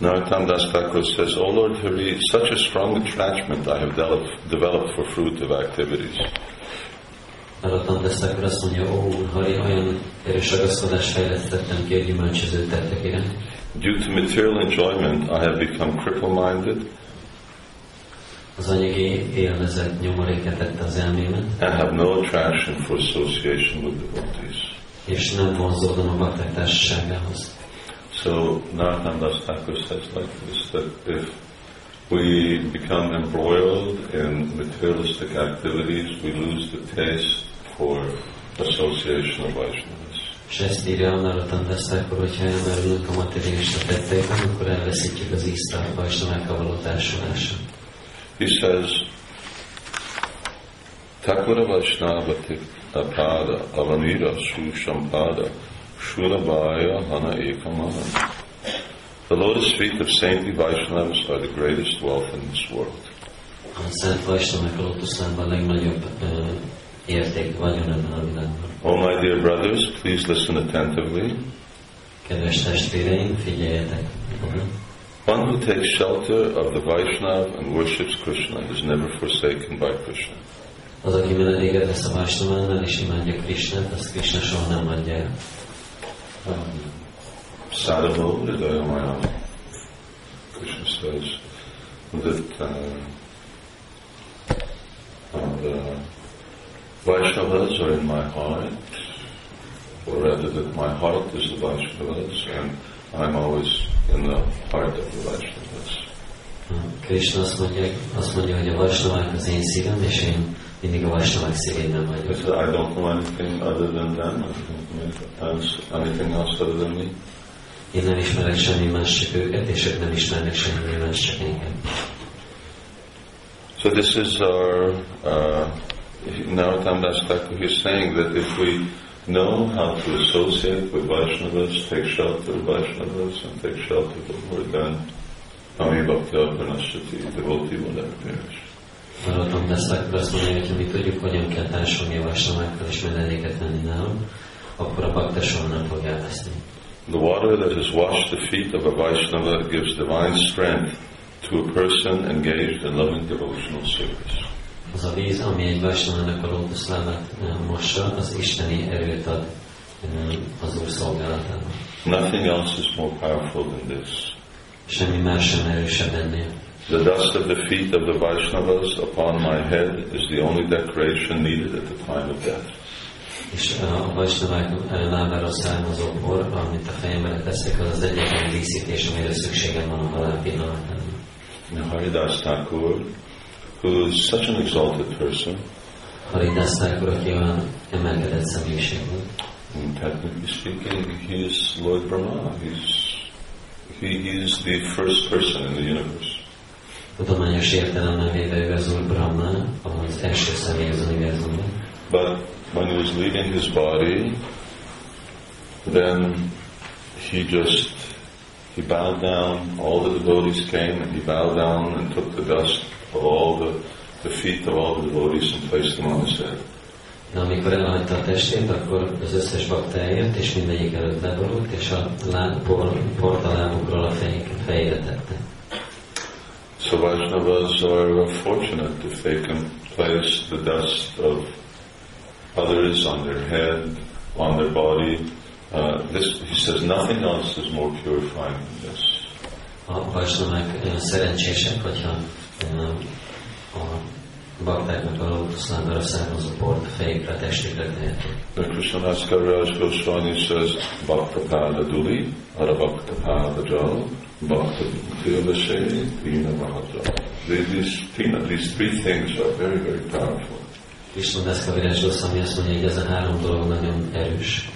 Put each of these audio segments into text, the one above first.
Narottam Das Thakur says, Oh Lord Hari, such a strong attachment I have developed, for fruitive activities. Due to material enjoyment, I have become az elmémet, and have no attraction for association with devotees. So Narottam Das Thakur says like this, that if we become embroiled in materialistic activities, we lose the taste for association of Vaishnavas. És ezt írja a Narottam Thakur, hogyha elmerülünk a materialista tettekben, akkor elveszítjük az ízt a való társulásra. He says, Takura Vaishnavati Apada Avanira Shu Shampada Shulabhaya Hana Ekamana. The lotus feet of saintly Vaishnavas are the greatest wealth in this world. A Szent Vajsnavák a lótuszlámban a ö, eh, érték vagyon ebben a világban. Oh, my dear brothers, please listen attentively. Kedves testvéreim, figyeljetek! One who takes shelter of the Vaishnav and worships Krishna is never forsaken by Krishna. Az, aki menedéket vesz a Vajsnavánál és imádja Krisnát, azt Krishna soha nem adja el. Sadhava Hridayamaya. Krishna says that uh, uh, the Vaishnavas are in my heart, or rather that my heart is the Vaishnavas, and I'm always in the heart of the Vaishnavas. Krishna azt mondja, azt mondja, hogy a Vajsnavák az én szívem, és én mindig a I don't know anything other than them, I don't know anything else other than me. Én nem ismerek semmi más, csak őket, és ők nem ismernek semmi más, csak engem. So this is our, uh, Narottam Das Thakur is saying that if we know how to associate with Vaishnavas, take shelter of Vaishnavas, and take shelter of the Lord, then Nami Bhakti Aparnashati, devotee will never perish. Azt hogy ha mi tudjuk, hogyan kell társulni a Vajsnavákkal és menedéket venni nálam, akkor a bakta soha nem fog elveszni. The water that has washed the feet of a Vaishnava gives divine strength to a person engaged in loving devotional service. Az eh, a víz, ami egy Vajsnavának a lótuszlábát mossa, az isteni erőt ad az Úr. Nothing else is more powerful than this. Semmi más sem erősebb ennél. The dust of the feet of the Vaishnavas upon my head is the only decoration needed at the time of death. És a Vajsnavák eh, ö, lábára származó por, amit a fejemre teszek, az az egyetlen díszítés, amire szükségem van a halál pillanatában. Now, Haridas Thakur, who is such an exalted person, Haridász Thakur, aki olyan emelkedett személyiség volt, and technically speaking, he is Lord Brahma. He's he, he is the first person in the universe. Tudományos értelemben véve ő az Úr Brahma, az első személy az univerzumban. But when he was leaving his body, then he just he bowed down. All the devotees came, and he bowed down and took the dust of all the the feet of all the devotees and placed them on his head. De amikor elhagyta a testét, akkor az összes bakta eljött, és mindegyik előtt leborult, és a láb, por, port a lábukról a fejére tette. So Vaishnavas are fortunate if they can place the dust of others on their head, on their body. Uh, this, he says, nothing else is more purifying than this. A vajsnavák ö, szerencsések, hogyha ö, a baktáknak a lótuszlábára származó port a fejükre, a testükre tehetik. The Krishnadas Kaviraj Goswami says, Bhakta Pada Duli, Ara Bhakta Pada Jal, Bhakta Tivashe, Tina Mahajal. These, Tina, these three things are very, very powerful. Krishna Deszkavirás Goswami azt mondja, hogy ez a három dolog nagyon erős.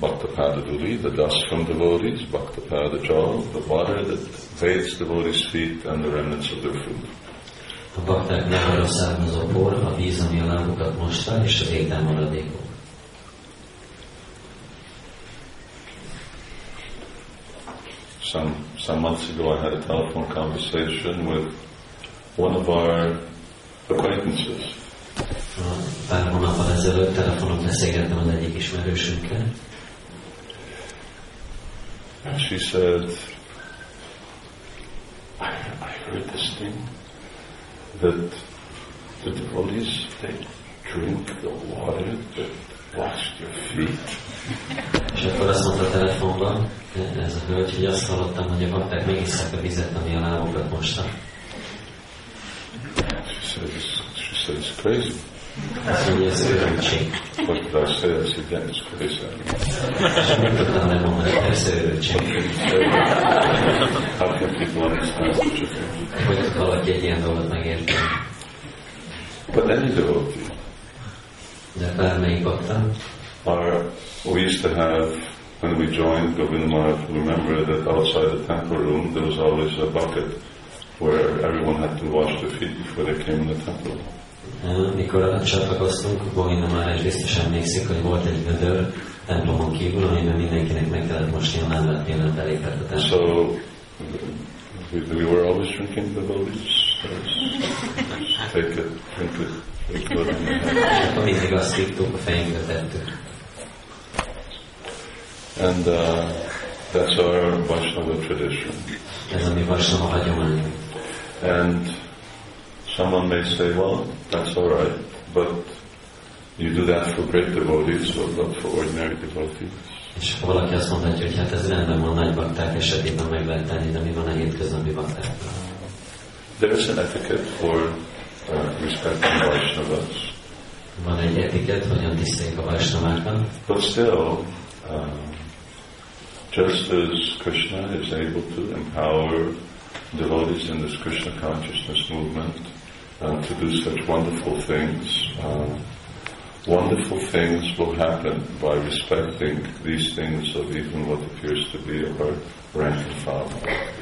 Bhakta Pada Duli, the dust from devotees, Bhakta Pada Jal, the water that bathes devotees' feet and the remnants of their food. A bakták lábára származó por, a víz, ami a lábukat mosta, és az étel maradékok. Some, some months ago I had a telephone conversation with one of our acquaintances. Pár hónappal ezelőtt telefonon beszélgettem az egyik ismerősünkkel, And she said, I, I heard this thing? That the devotees, they drink the water that washed your feet? És akkor azt mondta a telefonban, ez a hölgy, hogy azt hallottam, hogy a bakták megisszák a vizet, ami a lábukat mosta. She says, she says, crazy. Azt mondja, ez őrültség. What did I say? I said, yeah, it's crazy. És mit tudtam megmondani, persze őrültség. How can people understand such a thing? Hogy tud valaki egy ilyen dolgot megérteni? But any devotee, our, we used to have, when we joined Govinda Maharaj, remember that outside the temple room there was always a bucket where everyone had to wash their feet before they came in the temple. mikor csatlakoztunk, Govinda már is biztos emlékszik, hogy volt egy gödör templomon kívül, amiben mindenkinek meg kellett mosni a lábát, mielőtt belépett a templomba. So we, we were always drinking the devotees. Take it, drink it, it. In the hand. És azt írtuk, a fejünkre tettük. And uh, that's our Vaishnava tradition. Ez a mi vasnama hagyományunk. And someone may say, well, that's all right, but you do that for great devotees, but not for ordinary devotees. És valaki azt mondhatja, hogy hát ez rendben van nagy bakták esetében meg lehet tenni, de mi van a hétköznapi baktákkal? There is an etiquette for uh, respecting Vaishnavas, Van egy a but still, um, just as Krishna is able to empower devotees in this Krishna consciousness movement uh, to do such wonderful things, um, wonderful things will happen by respecting these things of even what appears to be our rank and file.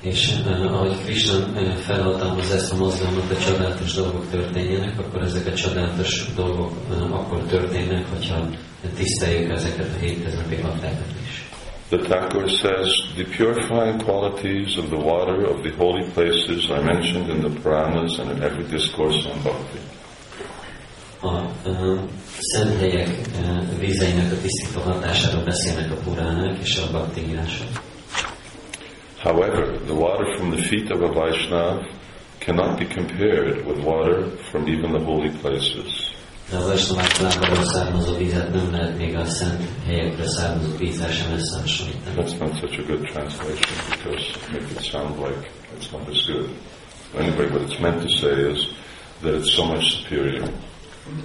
És uh, ahogy Krishna uh, felhatalmaz ezt a mozgalmat, hogy csodálatos dolgok történjenek, akkor ezek a csodálatos dolgok uh, akkor történnek, hogyha tiszteljük ezeket a hétköznapi baktákat is. The Thakur says, the purifying qualities of the water of the holy places are mentioned in the Puranas and in every discourse on bhakti. A uh, szent helyek uh, vízeinek a tisztító hatásáról beszélnek a puránák és a bakti írások. However, the water from the feet of a Vaishnav cannot be compared with water from even the holy places. De a Vaisnavák származó vizet nem lehet még a szent helyekről származó vízzel sem összehasonlítani. That's not such a good translation because it makes it sound like it's not as good. Anyway, what it's meant to say is that it's so much superior.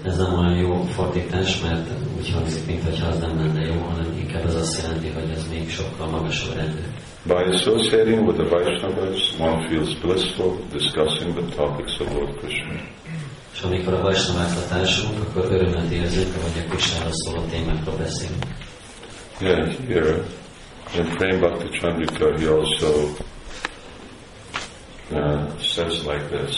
Ez nem olyan jó fordítás, mert úgy hangzik, mintha az nem lenne jó, hanem inkább az azt jelenti, hogy ez még sokkal magasabb rendű. By associating with the Vaishnavas, one feels blissful discussing the topics of Lord Krishna. És amikor a Vaisnavákra társulunk, akkor örömet érzünk, hogy a Krisnáról szóló témákról beszélünk. Yeah, here in Prem Bhakti Chandrika, he also uh, says like this.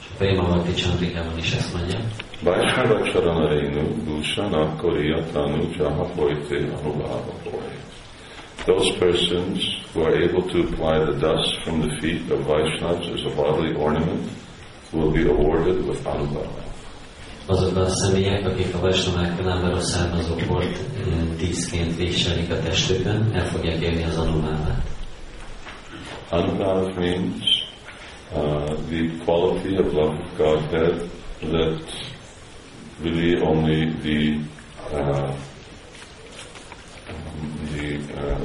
És a Préma Bhakti Chandrikában is ezt mondja. Vaishnava Charanarenu Bhushana Koriya Tanu Jaha Hoite Anubhava Hoy. Those persons who are able to apply the dust from the feet of Vaishnavas as a bodily ornament will be awarded with Anubhava. Azok a személyek, akik a Vaisnavák lábáról származó port eh, díszként viselik a testükön, el fogják érni az anumávát. Anubhava means uh, the quality of love of Godhead that really only the uh, the uh,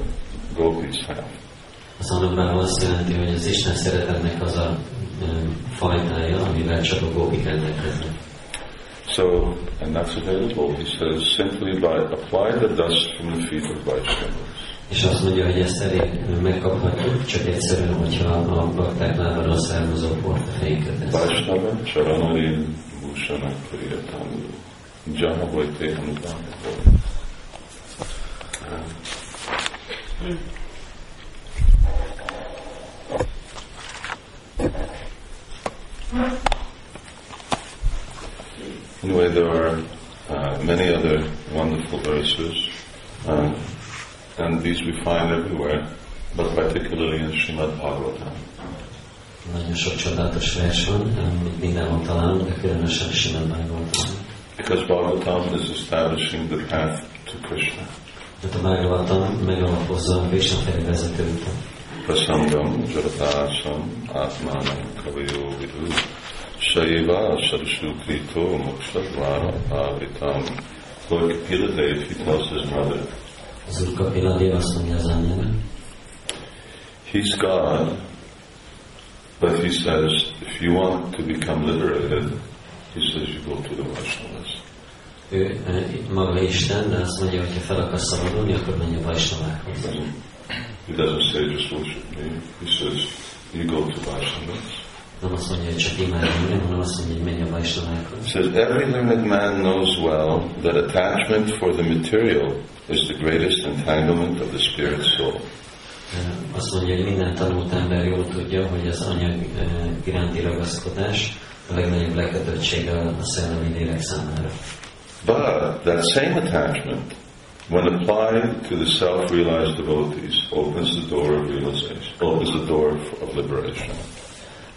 gopis have. Az azt jelenti, hogy az Isten szeretetnek az a ö, fajtája, amivel csak a gópik rendelkeznek. So, and that's available. He says simply by apply the dust from the feet of Vaishnavas. És azt mondja, hogy ezt elég megkaphatjuk, csak egyszerűen, hogyha a bakták lábáról származó port a fejünkre tesz. Vaishnava Charanarin Bhushana Priyatanu Jahavate Anyway, there are uh, many other wonderful verses, uh, and these we find everywhere, but particularly in Srimad Bhagavatam. Nagyon sok csodálatos vers van, amit mindenhol találunk, de különösen Srimad Bhagavatam. Because Bhagavatam is establishing the path to Krishna. Mert a Bhagavatam megalapozza a Krishna vezető utat. prasangam jaratasam atmanam kavayo vidu shaiva sarasukrito mokshadvara avitam. Lord Kapila Dev, he tells his mother, Az úr Kapila azt mondja az anyjának, he's God, but he says, if you want to become liberated, he says you go to the Vaishnavas. Ő maga Isten, de azt mondja, hogy ha fel akarsz szabadulni, akkor menj a Vajsnavákhoz. He doesn't say just worship me. He says you go to Vaishnavas. Nem azt mondja, hogy csak imádj engem, hanem azt mondja, hogy menj a Vajsnavákhoz. He says every learned man knows well that attachment for the material is the greatest entanglement of the spirit soul. Azt mondja, hogy minden tanult ember jól tudja, hogy az anyag iránti ragaszkodás a legnagyobb lekötöttsége a szellemi lélek számára. But that same attachment, when applied to the self-realized devotees, opens the door of realization, opens the door of liberation.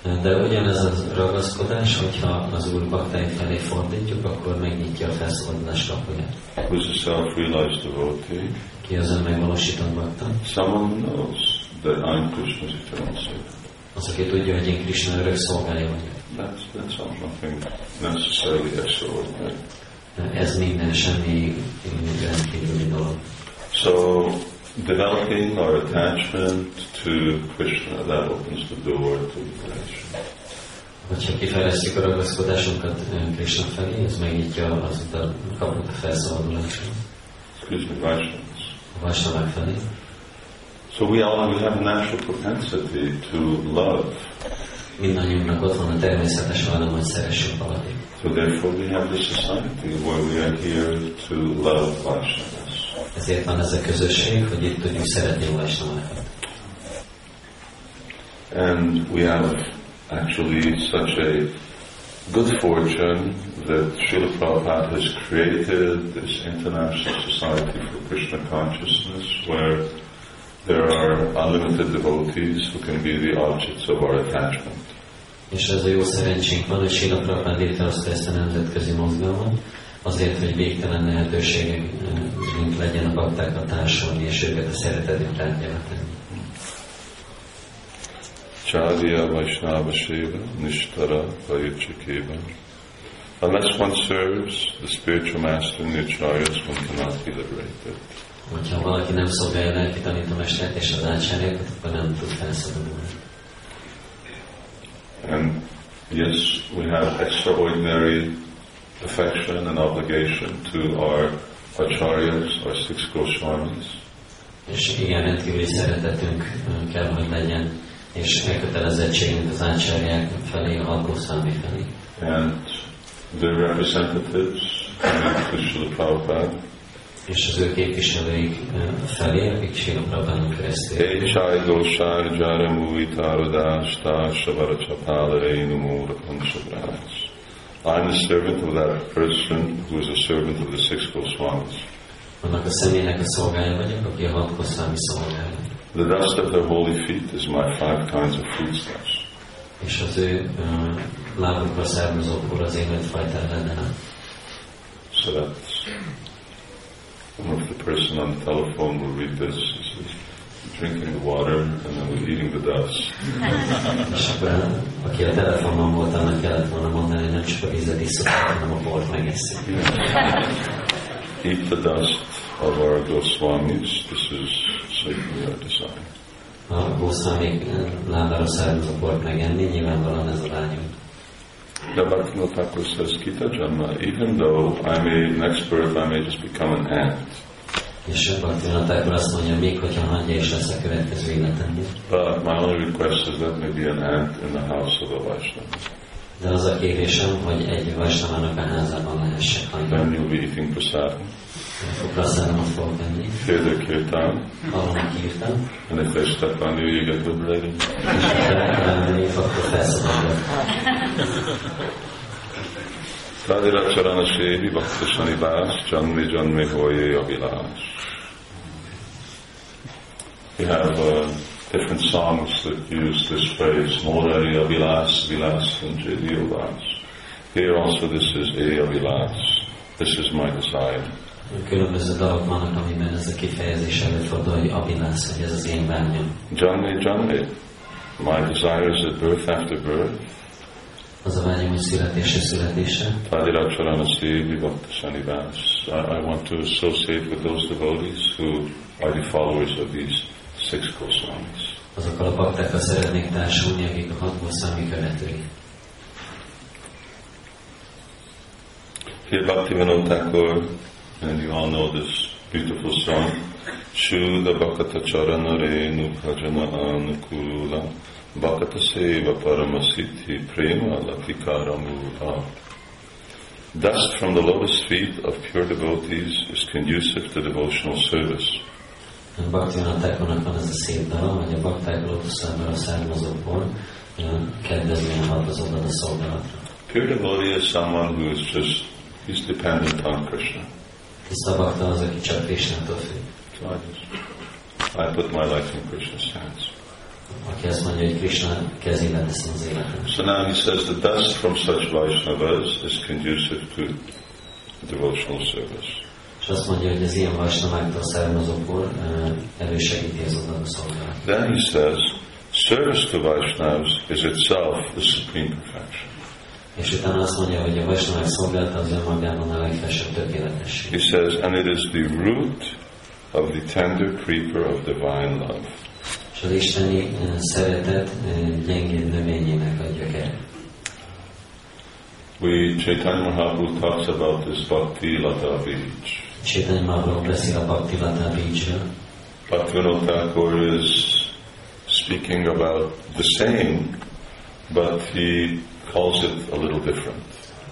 De ugyanez a ragaszkodás, hogyha az Úr baktáim felé fordítjuk, akkor megnyitja a felszabadulás kapuját. Who's a self-realized devotee? Ki az önmegvalósított bakta? Someone knows that I'm Krishna's eternal servant. Az, aki tudja, hogy én Krishna örök szolgája vagyok. That's, that's not nothing necessarily extraordinary. Ez minden semmi rendkívüli dolog. So, developing our attachment to Krishna, that opens the door to liberation. Hogyha kifejlesztjük a ragaszkodásunkat eh, Krishna felé, ez megnyitja az utat, kaput a felszabadulásra, Excuse me, Vaishnavas. a vásnavák felé. So we all we have a natural propensity to love. Mindannyiunknak ott van a természetes szeressünk valakit. So therefore we have this society where we are here to love Vaishnavas. Ezért van ez a közösség, hogy itt tudjuk szeretni a vásnavákat. And we have actually such a good fortune that Srila Prabhupada has created this international society for Krishna consciousness where there are unlimited devotees who can be the objects of our attachment. És ez a jó szerencsénk van, hogy Sila Prabhupád létrehozta ezt a nemzetközi mozgalmat, azért, hogy végtelen lehetőségek eh, legyen a baktákat társulni, és őket a szeretetünk tárgyává tenni. Charya Vaishnava Shiva Nishtara Vayachikeva. Unless one serves the spiritual master and the acharyas, one cannot be liberated. Hogyha valaki nem szolgálja a lelki tanítomestert és az ácsárjákat, akkor nem tud felszabadulni. And yes, we have extraordinary affection and obligation to our acharyas, our six Goswamis. És igen, rendkívüli szeretetünk kell, hogy legyen, és elkötelezettségünk az ácsárják felé, a felé. and their representatives Srila Prabhupada. És az ő képviselőik felé, akik Sila Prabhupádon keresztül. Chapalare Numura Panchabras. I'm the servant of that person who is a servant of the six Goswamis. Annak a személynek a szolgája vagyok, aki a Hakkószámi szolgája. The dust of their holy feet is my five kinds of foodstuffs. És az ő ö, lábukra származó por az én öt fajta. So that's, if the person on the telephone will read this. He says, drinking the water and then we're eating the dust. Aki a telefonon volt, annak kellett volna mondani, hogy nem csak a vizet iszok, hanem a bort megeszik. Eat the dust of our Goswamis. This is certainly our desire. A gószlámék lábára származó bort megenni, nyilvánvalóan ez a vágyunk. Now Bhaktivinoda Thakur says, Kita Janma, even though I may, next birth I may just become an ant, És Bhaktivinoda Thakur azt mondja, még hogyha hangja is lesz a következő életemben. but my only request is that may be an ant in the house of a Vaishnava. De az a kérésem, hogy egy vasnamának a házában lehessek hangja. Then you'll be eating prasadam, Kupraszánomat fogok venni, hear the kirtan, hallom írtam, and if they step on you, you get liberated. és elmenni, akkor felszabadulok. Tadira Charana Sevi Bhakta Shanibas Janmi Janmi Hoye. We have uh, different songs that use this phrase, Morari Avilas, Vilas, and Jedi Avilas. Here also this is A Avilas. This is my desire. Különböző dalok vannak, amiben ez a kifejezés előfordul, hogy hogy ez az én vágyam. Janme Janme. My desire is that birth after birth, Az a vágyam, hogy születése születése. I, want to associate with those devotees who are the followers of these six Goswamis. Azokkal a baktákkal szeretnék társulni, akik a hat számi követői. Here Bhaktivinoda Thakur, and you all know this beautiful song, Shuddha Bhakata Charanare Bhajana Anukula Bhakata Seva Paramasiddhi Prema. Dust from the lotus feet of pure devotees is conducive to devotional service. Bhaktivinoda Thakurnak van ez a szép dal, hogy a bakták lótuszából származókból ö, kedvezményen hat az oda a szolgálatra. Pure devotee is someone who is just, he's dependent on Krishna. Tiszta bakta az, aki csak Krishnától függ. So I just, I put my life in Krishna's hands. Aki azt mondja, hogy Krishna kezébe teszem az életem. So now he says the dust from such Vaishnavas is conducive to devotional service. És azt mondja, hogy az ilyen vajsnaváktól származókból ö, elősegíti az oda a szolgálat. Then he says, service to Vaishnavas is itself the supreme perfection. És utána azt mondja, hogy a vajsnavák szolgálata az önmagában a legfelsőbb tökéletesség. He says, and it is the root of the tender creeper of divine love. És az isteni ö, szeretet eh, ö, gyengébb növényének a gyökere. We, Chaitanya Mahaprabhu talks about this Bhakti Lata Bija. Chaitanya Mahaprabhu beszél a Bhakti Lata Beachről, Bhaktivinoda Thakur is speaking about the same, but he calls it a little different.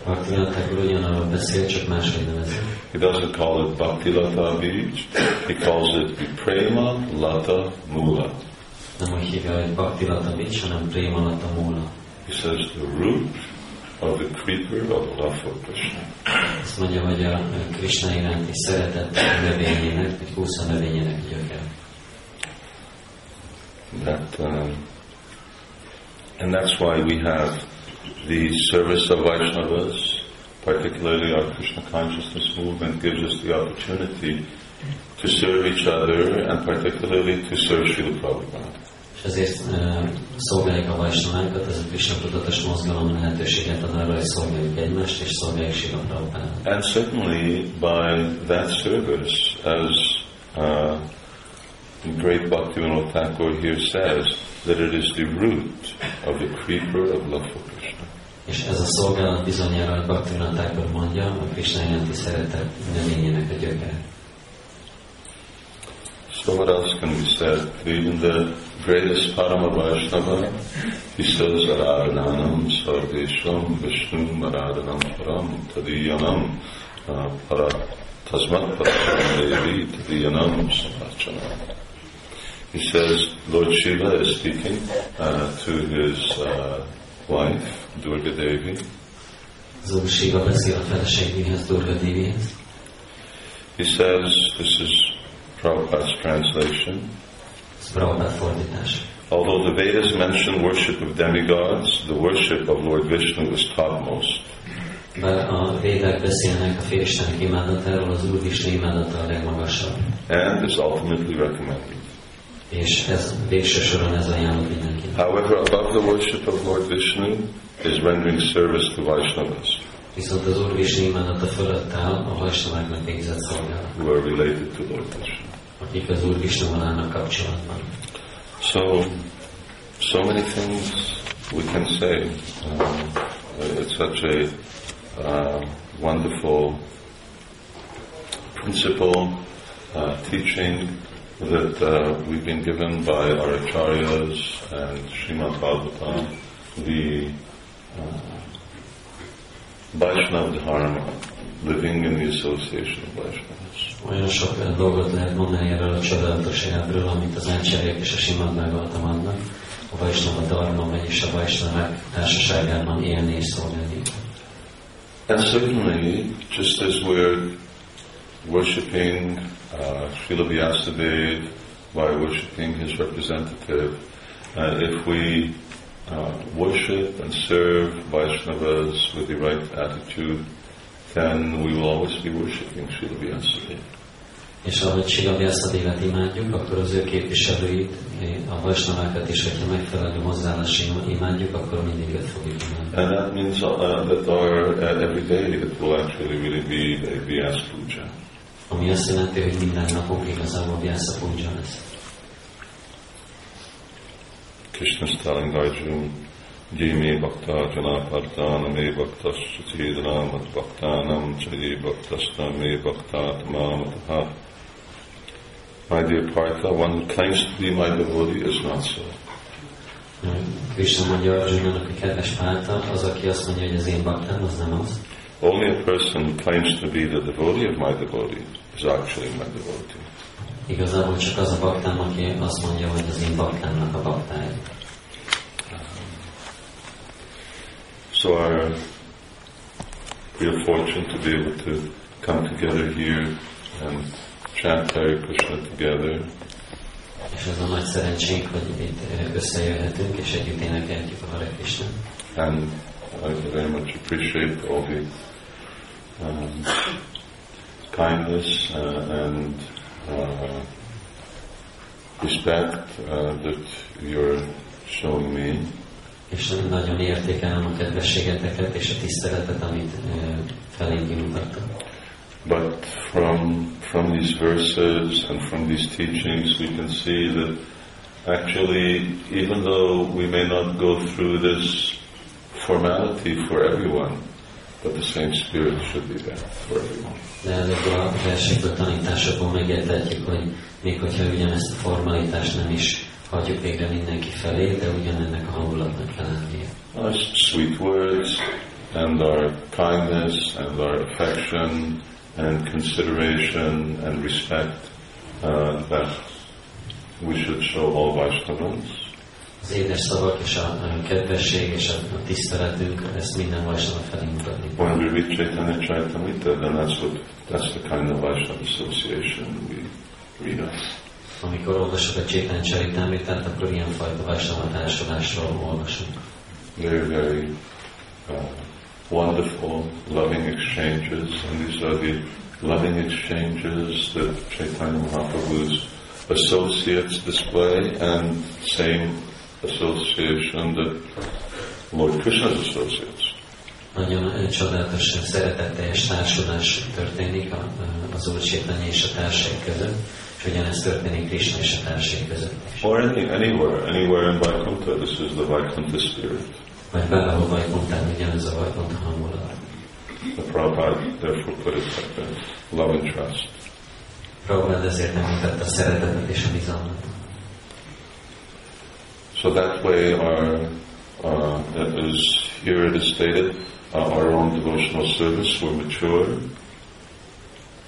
Bhaktivinoda Thakur ugyanarról beszél, csak máshogy nevezi. He doesn't call it Bhakti Lata Bija, he calls it Prema Lata Mula. Nem úgy hívja, hogy Bhakti Lata Bija, hanem Prema Lata Mula. He says the root of the creeper of love for Krishna. Azt mondja, hogy a Krishna iránti szeretet növényének, vagy húsza növényének gyökere. That, um, and that's why we have the service of Vaishnavas, particularly our Krishna consciousness movement, gives us the opportunity to serve each other and particularly to serve Srila Prabhupada. És ezért szolgáljuk a vajsnavákat, ez a Krishna tudatos mozgalom lehetőséget ad arra, hogy szolgáljuk egymást, és szolgáljuk Sila Prabhupádot. And certainly by that service, as uh, great Bhaktivinoda Thakur here says, that it is the root of the creeper of love for Krishna. És ez a szolgálat bizonyára, hogy Bhaktivinoda Thakur mondja, a Krishna iránti szeretet növényének a gyökere. So what else can be said? Even the greatest Parama he says Aradhanam Sarvesham Vishnu Aradhanam Param Tadiyanam uh, Para Tasmat Param Devi Tadiyanam Samachana. He says Lord Shiva is speaking uh, to his uh, wife, Durga Devi. Úr Shiva beszél a feleségéhez, Durga Devihez. He says, this is Prabhupada's translation, Although the Vedas mention worship of demigods, the worship of Lord Vishnu is topmost. Bár a beszélnek a imádatáról, az Úr Vishnu imádata a legmagasabb. and is ultimately recommended. És ez végső soron ez ajánlott mindenkinek. However, above the worship of Lord Vishnu is rendering service to Vaishnavas, Viszont az Úr Vishnu imádata fölött áll a vajsnaváknak végzett szolgálat, who are related to Lord Vishnu. akik az Úr kapcsolatban. So, so many things we can say. Um, it's such a uh, wonderful principle, uh, teaching that uh, we've been given by our acharyas and Srimad Bhagavatam, the uh, Vaishnava Dharma, living in the association of Vaishnavas. Olyan sok dolgot lehet mondani erről a csodálatosságról, amit az és a simad annak, a Dharma, vagyis a Vajsnavák társaságában élni és szolgálni. And certainly, just as we're worshipping uh, Srila Vyasadeva by worshipping his representative, uh, if we uh, worship and serve Vaishnavas with the right attitude, then we will always be worshipping Srila Vyasadeva. És ahogy Sila Vyászadévet imádjuk, akkor az ő képviselőit, a Vajsnavákat is, hogyha megfelelő hozzáállással imádjuk, akkor mindig őt fogjuk imádni. And that means uh, that our uh, every day it will actually really be a Vyas Puja. Ami azt jelenti, hogy minden napunk igazából Vyasa Puja lesz. Krishna's telling Arjuna, Ye me bhakta janapartana me bhakta suchidanamat bhaktanam chaye bhaktasta me bhakta tamamataha. My dear Partha, one who claims to be my devotee is not so. Krishna mondja Arjunának, hogy kedves Pálta, az, aki azt mondja, hogy az én baktám, az nem az. Only a person who claims to be the devotee of my devotee is actually my devotee. Igazából csak az a baktám, aki azt mondja, hogy az én baktámnak a baktája. So our, we are fortunate to be able to come together here and chant Hare Krishna together. És ez a nagy szerencsénk, hogy itt összejöhetünk, és együtt a Hare Krishna. And I very much appreciate all the um, kindness uh, and uh, respect uh, that you're showing me. És nagyon értékelem a kedvességeteket és a tiszteletet, amit felénk kimutattak. But from from these verses and from these teachings, we can see that actually, even though we may not go through this formality for everyone, but the same spirit should be there for everyone. De ezekből a versekből, tanításokból megértetjük, hogy még hogyha ugyanezt a formalitást nem is hagyjuk végre mindenki felé, de ugyanennek a hangulatnak kell lennie. Our sweet words and our kindness and our affection and consideration and respect uh, that we should show all Vaishnavas. Az édes szavak és a, a kedvesség és a, a tiszteletünk, ezt minden Vaishnava felé mutatni. When we read Chaitanya Charitamrita, then that's what that's the kind of Vaishnava association we read of. Amikor olvasok a Csétán Csaritámritát, akkor ilyenfajta Vaishnava társulásról olvasunk. Very, very uh, wonderful, loving exchanges, and these are the loving exchanges that Chaitanya Mahaprabhu's associates display, and same association that Lord Krishna's associates. Nagyon csodálatos, szeretetteljes társulás történik az Úr Csétanya és a társai között, és ugyanezt történik Krishna és a társai között is. Or any, anywhere, anywhere in Vaikuntha, this is the Vaikuntha spirit. Vagy bárhol Vaikunthán ugyanez a Vaikuntha hangulat. The Prabhupada therefore put it like that, love and trust. Prabhupada ezért említette a szeretetet és a bizalmat. So that way our, uh, as here it is stated, uh, our own devotional service will mature.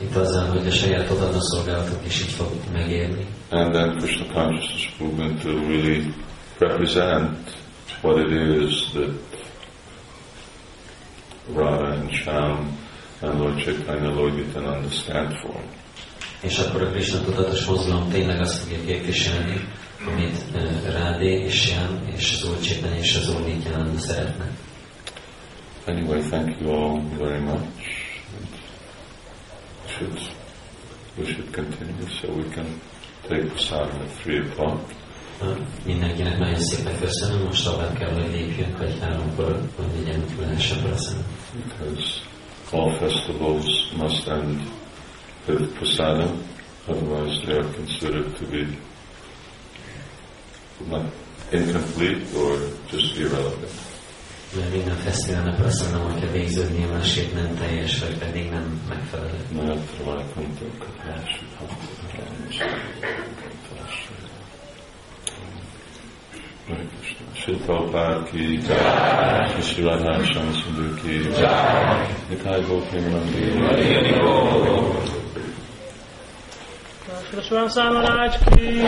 Itt azzal, hogy a saját odaadó szolgálatok is így fog megérni. And then Krishna consciousness movement will really represent what it is that Radha and Shyam and Lord Chaitanya, Lord Nityananda stand for. És akkor a Krishna tudatos mozgalom tényleg azt fogja képviselni, amit Rádé és Shyam és az Chaitanya és az Úr Nityananda szeretnek. Anyway, thank you all very much. Should, we should continue so we can take prasadam at 3 o'clock. Mindenkinek nagyon szépen köszönöm, most tovább kell, hogy lépjünk, hogy háromkor, hogy legyen lehessen prasadam. Because all festivals must end with prasadam, otherwise they are considered to be not incomplete or just irrelevant. Mert minden fesztiválnak azt mondom, hogyha végződnél másképp nem teljes, vagy pedig nem megfelelő. Mert Vaikuntha Shri Prabhupada ki jai, Shri Radha Sham Sundar ki jai, Nitai Gopimanandi. Krishna Samaraj ki